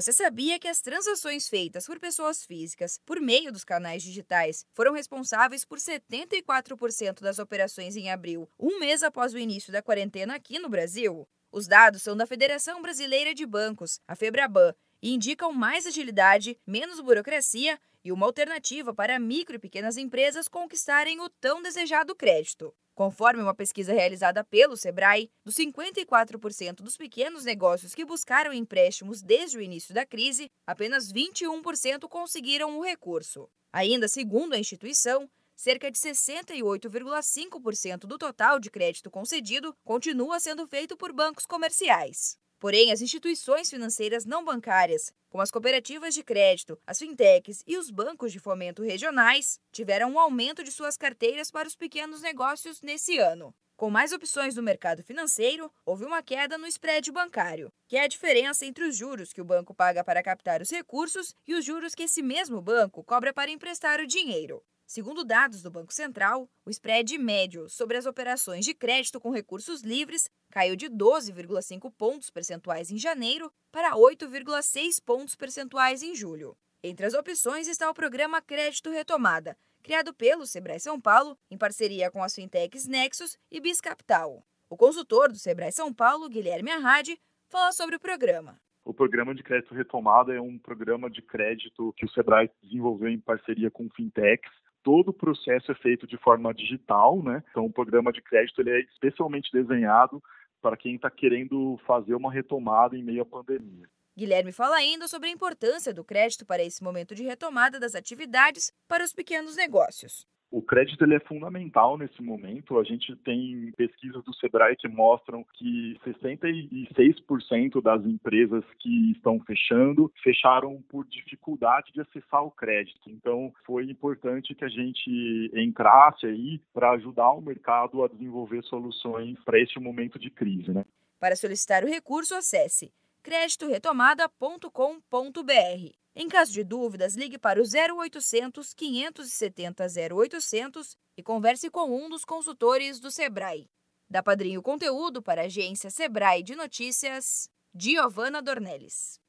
Você sabia que as transações feitas por pessoas físicas por meio dos canais digitais foram responsáveis por 74% das operações em abril, um mês após o início da quarentena aqui no Brasil? Os dados são da Federação Brasileira de Bancos, a Febraban, e indicam mais agilidade, menos burocracia e uma alternativa para micro e pequenas empresas conquistarem o tão desejado crédito. Conforme uma pesquisa realizada pelo Sebrae, dos 54% dos pequenos negócios que buscaram empréstimos desde o início da crise, apenas 21% conseguiram o recurso. Ainda segundo a instituição, cerca de 68,5% do total de crédito concedido continua sendo feito por bancos comerciais. Porém, as instituições financeiras não bancárias, como as cooperativas de crédito, as fintechs e os bancos de fomento regionais, tiveram um aumento de suas carteiras para os pequenos negócios nesse ano. Com mais opções no mercado financeiro, houve uma queda no spread bancário, que é a diferença entre os juros que o banco paga para captar os recursos e os juros que esse mesmo banco cobra para emprestar o dinheiro. Segundo dados do Banco Central, o spread médio sobre as operações de crédito com recursos livres caiu de 12,5 pontos percentuais em janeiro para 8,6 pontos percentuais em julho. Entre as opções está o programa Crédito Retomada, criado pelo Sebrae São Paulo em parceria com as fintechs Nexus e Biscapital. O consultor do Sebrae São Paulo, Guilherme Arrade, fala sobre o programa. O programa de crédito retomada é um programa de crédito que o Sebrae desenvolveu em parceria com fintechs todo o processo é feito de forma digital, né? Então o programa de crédito ele é especialmente desenhado para quem está querendo fazer uma retomada em meio à pandemia. Guilherme fala ainda sobre a importância do crédito para esse momento de retomada das atividades para os pequenos negócios. O crédito ele é fundamental nesse momento. A gente tem pesquisas do Sebrae que mostram que 66% das empresas que estão fechando fecharam por dificuldade de acessar o crédito. Então, foi importante que a gente entrasse aí para ajudar o mercado a desenvolver soluções para este momento de crise, né? Para solicitar o recurso, acesse creditoretomada.com.br. Em caso de dúvidas, ligue para o 0800 570 0800 e converse com um dos consultores do Sebrae. Da Padrinho Conteúdo para a agência Sebrae de Notícias, Giovana Dornelles.